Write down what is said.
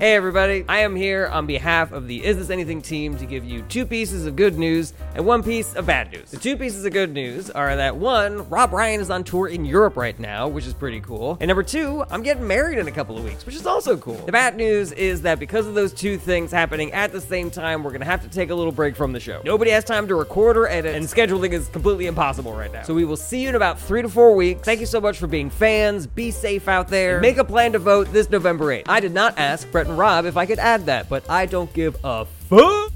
Hey everybody, I am here on behalf of the Is This Anything team to give you two pieces of good news and one piece of bad news. The two pieces of good news are that one, Rob Ryan is on tour in Europe right now, which is pretty cool. And number two, I'm getting married in a couple of weeks, which is also cool. The bad news is that because of those two things happening at the same time, we're gonna have to take a little break from the show. Nobody has time to record or edit, and scheduling is completely impossible right now. So we will see you in about three to four weeks. Thank you so much for being fans. Be safe out there. Make a plan to vote this November 8th. I did not ask Brett Rob if I could add that, but I don't give a fuck.